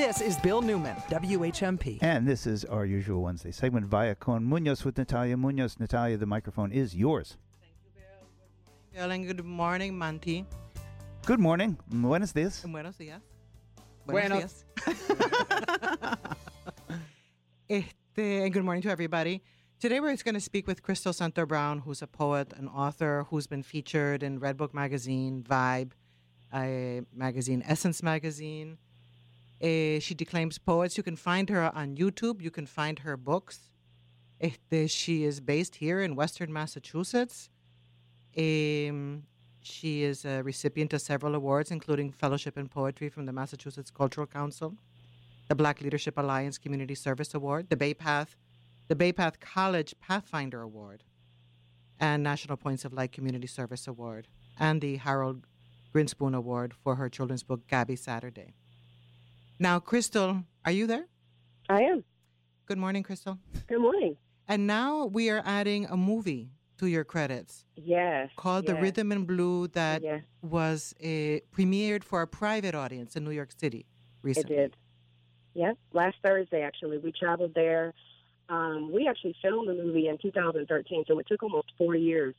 This is Bill Newman, WHMP. And this is our usual Wednesday segment via Con Munoz with Natalia Munoz. Natalia, the microphone is yours. Thank you, Bill. Good morning, Bill, and good morning, Monte. Good morning. Buenos dias. Buenos días. Buenos. días. este, and good morning to everybody. Today we're going to speak with Crystal Senter Brown, who's a poet, an author, who's been featured in Redbook Magazine, Vibe, a magazine, Essence Magazine. Eh, she declaims poets. You can find her on YouTube. You can find her books. Este, she is based here in Western Massachusetts. Um, she is a recipient of several awards, including Fellowship in Poetry from the Massachusetts Cultural Council, the Black Leadership Alliance Community Service Award, the Bay Path, the Bay Path College Pathfinder Award, and National Points of Light Community Service Award, and the Harold Grinspoon Award for her children's book Gabby Saturday. Now, Crystal, are you there? I am. Good morning, Crystal. Good morning. And now we are adding a movie to your credits Yes. called The Rhythm and Blue that Yes, was a, premiered for a private audience in New York City it did. Yeah, last Thursday actually, we traveled there. Um, we actually filmed the movie in 2013, so it took almost four years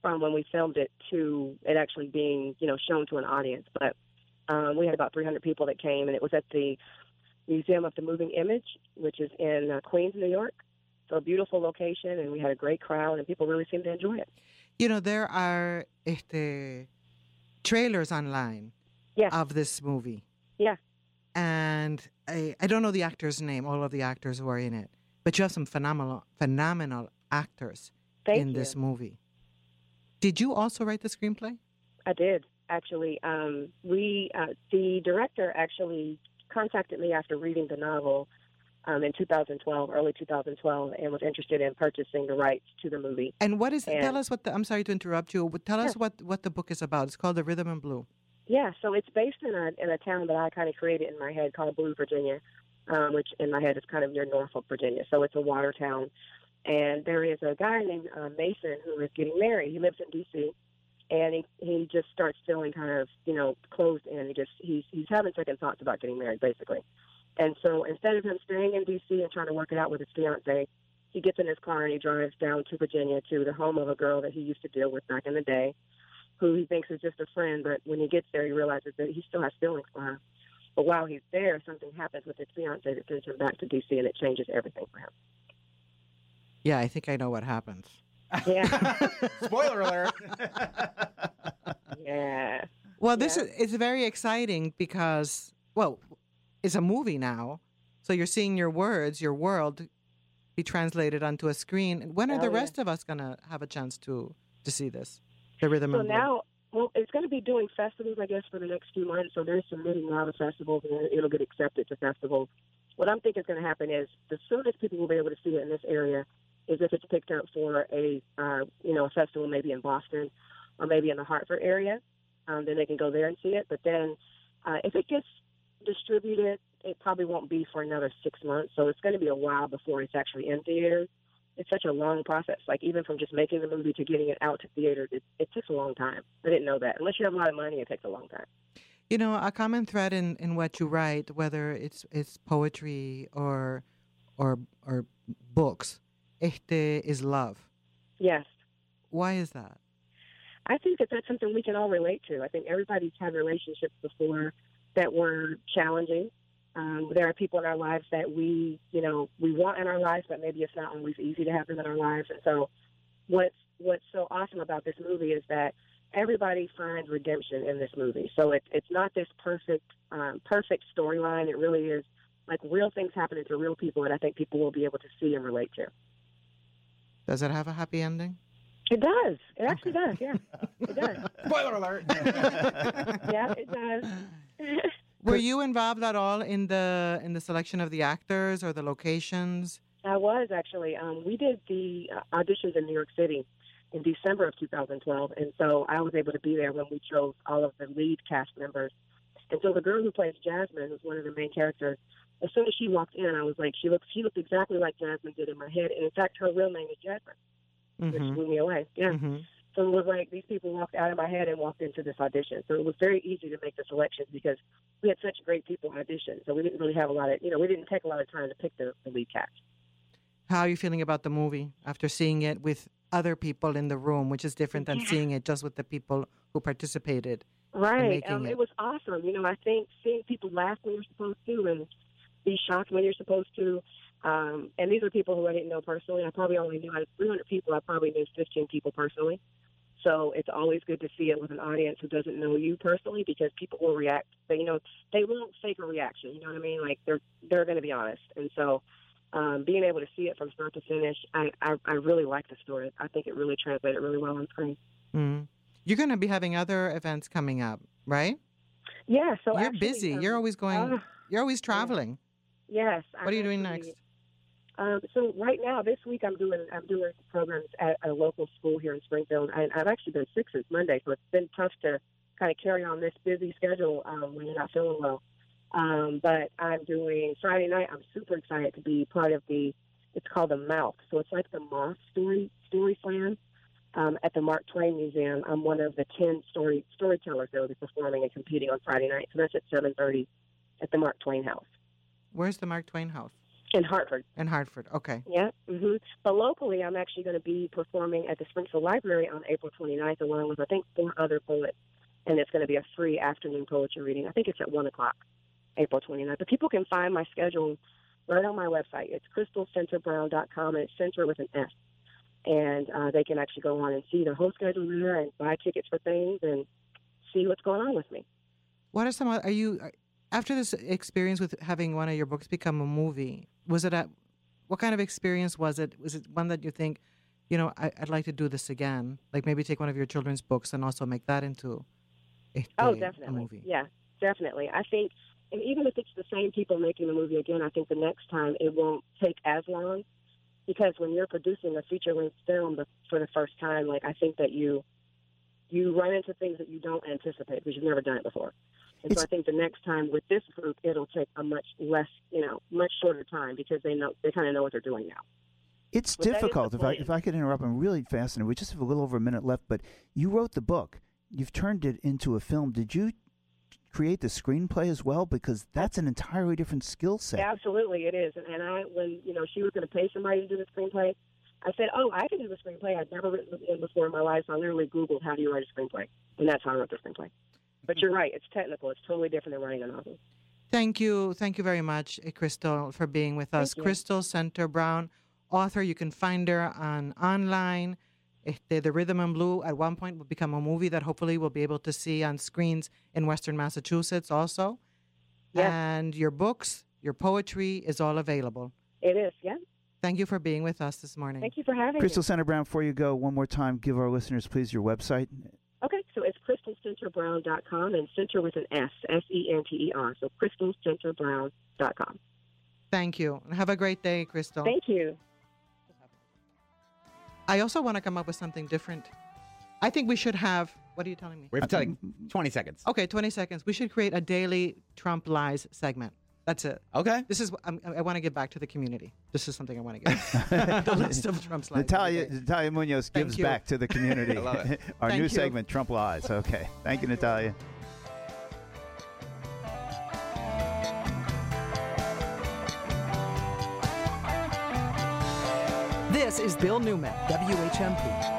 from when we filmed it to it actually being, you know, shown to an audience. But um, we had about 300 people that came, and it was at the Museum of the Moving Image, which is in uh, Queens, New York. So a beautiful location, and we had a great crowd, and people really seemed to enjoy it. You know, there are este, trailers online Yeah. of this movie. Yeah. And I, I don't know the actor's name, all of the actors who are in it, but you have some phenomenal, phenomenal actors Thank in you. this movie. Did you also write the screenplay? I did actually. Um, we uh, the director actually contacted me after reading the novel um, in 2012, early 2012, and was interested in purchasing the rights to the movie. And what is? And- tell us what. The, I'm sorry to interrupt you. But tell us what what the book is about. It's called The Rhythm and Blue. Yeah, so it's based in a in a town that I kind of created in my head called Blue, Virginia, um, which in my head is kind of near Norfolk, Virginia. So it's a water town, and there is a guy named uh, Mason who is getting married. He lives in D.C. and he he just starts feeling kind of you know closed in. He just he's he's having second thoughts about getting married, basically. And so instead of him staying in D.C. and trying to work it out with his fiance, he gets in his car and he drives down to Virginia to the home of a girl that he used to deal with back in the day, who he thinks is just a friend. But when he gets there, he realizes that he still has feelings for her. But while he's there, something happens with his fiance that sends him back to D.C. and it changes everything for him. Yeah, I think I know what happens. Yeah, Spoiler alert. yeah, Well, this Yeah. is it's very exciting because well, it's a movie now, so you're seeing your words, your world, be translated onto a screen. When are Oh, the yeah. rest of us gonna have a chance to to see this? The rhythm So and now, well, it's going to be doing festivals, I guess, for the next few months. So they're submitting now to festivals, and it'll get accepted to festivals. What I'm thinking is going to happen is the soonest people will be able to see it in this area is if it's picked up for a, uh, you know, a festival maybe in Boston or maybe in the Hartford area. Um, then they can go there and see it. But then, uh, if it gets distributed, it probably won't be for another six months. So it's going to be a while before it's actually in theaters it's such a long process. Like even from just making the movie to getting it out to theaters, it, it takes a long time. I didn't know that. Unless you have a lot of money, it takes a long time. You know, a common thread in, in what you write, whether it's it's poetry or or or books, este is love. Yes, Why is that? I think that that's something we can all relate to. I think everybody's had relationships before that were challenging. Um, there are people in our lives that we, you know, we want in our lives, but maybe it's not always easy to have them in our lives. And so, what's what's so awesome about this movie is that everybody finds redemption in this movie. So it's it's not this perfect um, perfect storyline. It really is like real things happening to real people, and I think people will be able to see and relate to. Does it have a happy ending? It does. It actually does. Yeah, it does. Spoiler alert. Yeah, it does. Were you involved at all in the in the selection of the actors or the locations? I was actually. Um, we did the uh, auditions in New York City in December of 2012, and so I was able to be there when we chose all of the lead cast members. And so the girl who plays Jasmine, who's one of the main characters, as soon as she walked in, I was like, she looks, she looked exactly like Jasmine did in my head. And in fact, her real name is Jasmine, which Mhm. blew me away. Yeah. Mhm. So it was like these people walked out of my head and walked into this audition. So it was very easy to make the selections because we had such great people audition. So we didn't really have a lot of, you know, we didn't take a lot of time to pick the, the lead cast. How are you feeling about the movie after seeing it with other people in the room, which is different than Yeah. seeing it just with the people who participated? Right. Um, it. it was awesome. You know, I think seeing people laugh when you're supposed to and be shocked when you're supposed to. Um, and these are people who I didn't know personally. I probably only knew out of 300 people, I probably knew 15 people personally. So it's always good to see it with an audience who doesn't know you personally because people will react. They, you know, they won't fake a reaction. You know what I mean? Like they're they're going to be honest. And so um, being able to see it from start to finish, I, I I really like the story. I think it really translated really well on screen. Mm. You're going to be having other events coming up, right? Yeah. So you're actually, busy. um, you're always going. uh, you're always traveling. Yes. What are you doing next? Um, so right now, this week, I'm doing I'm doing programs at a local school here in Springfield. I, I've actually been sick since Monday, so it's been tough to kind of carry on this busy schedule um, when you're not feeling well. Um, but I'm doing Friday night. I'm super excited to be part of the. It's called the Mouth, so it's like the Moth Story Story Slam um, at the Mark Twain Museum. I'm one of the ten story storytellers that will be performing and competing on Friday night. So that's at 7:30 at the Mark Twain House Where's the Mark Twain House? in Hartford. In Hartford. Okay. Yeah. hmm But locally, I'm actually going to be performing at the Springfield Library on April 29th, along with I think four other poets, and it's going to be a free afternoon poetry reading. I think it's at one o'clock, April 29th. But people can find my schedule right on my website. It's crystalsenterbrown.com, and it's center with an S. And uh, they can actually go on and see the whole schedule there and buy tickets for things and see what's going on with me. What are some? Are you after this experience with having one of your books become a movie? Was it a what kind of experience was it? Was it one that you think, you know, I, I'd like to do this again? Like maybe take one of your children's books and also make that into a, Oh, a- definitely. a movie. Yeah, definitely. I think, and even if it's the same people making the movie again, I think the next time it won't take as long because when you're producing a feature length film for the first time, like I think that you you run into things that you don't anticipate because you've never done it before. And It's- so I think the next time with this group, it'll take a much less, you know, much shorter time because they know they kind of know what they're doing now. It's But that is the difficult. If I if I could interrupt, I'm really fascinated. We just have a little over a minute left, but you wrote the book. You've turned it into a film. Did you create the screenplay as well? Because that's an entirely different skill set. Absolutely, it is. And, and I, when you know she was going to pay somebody to do the screenplay, I said, "Oh, I can do the screenplay. I've never written it before in my life. So I literally Googled how do you write a screenplay, and that's how I wrote the screenplay." But you're right; it's technical. It's totally different than writing a novel. Thank you. Thank you very much, eh, Crystal, for being with us. Crystal Senter Brown, author. You can find her on online. Este, the Rhythm and Blue at one point will become a movie that hopefully we'll be able to see on screens in Western Massachusetts also. Yes. And your books, your poetry is all available. It is, yeah. Thank you for being with us this morning. Thank you for having Crystal me. Senter Brown, before you go, one more time, give our listeners, please, your website. Okay, so it's crystalsenterbrown.com and center with an S, S E N T E R. So crystalsenterbrown.com. Thank you. Have a great day, Crystal. Thank you. I also want to come up with something different. I think we should have. What are you telling me? We have to like 20 seconds. Okay, 20 seconds. We should create a daily Trump lies segment. That's it. Okay. This is. I'm, I want to give back to the community. This is something I want to give. the list of Trump's lies. Natalia. Natalia Munoz Thank gives you. back to the community. I love it. our Thank new you. segment, Trump Lies. Okay. Thank you, Natalia. This is Bill Newman, WHMP.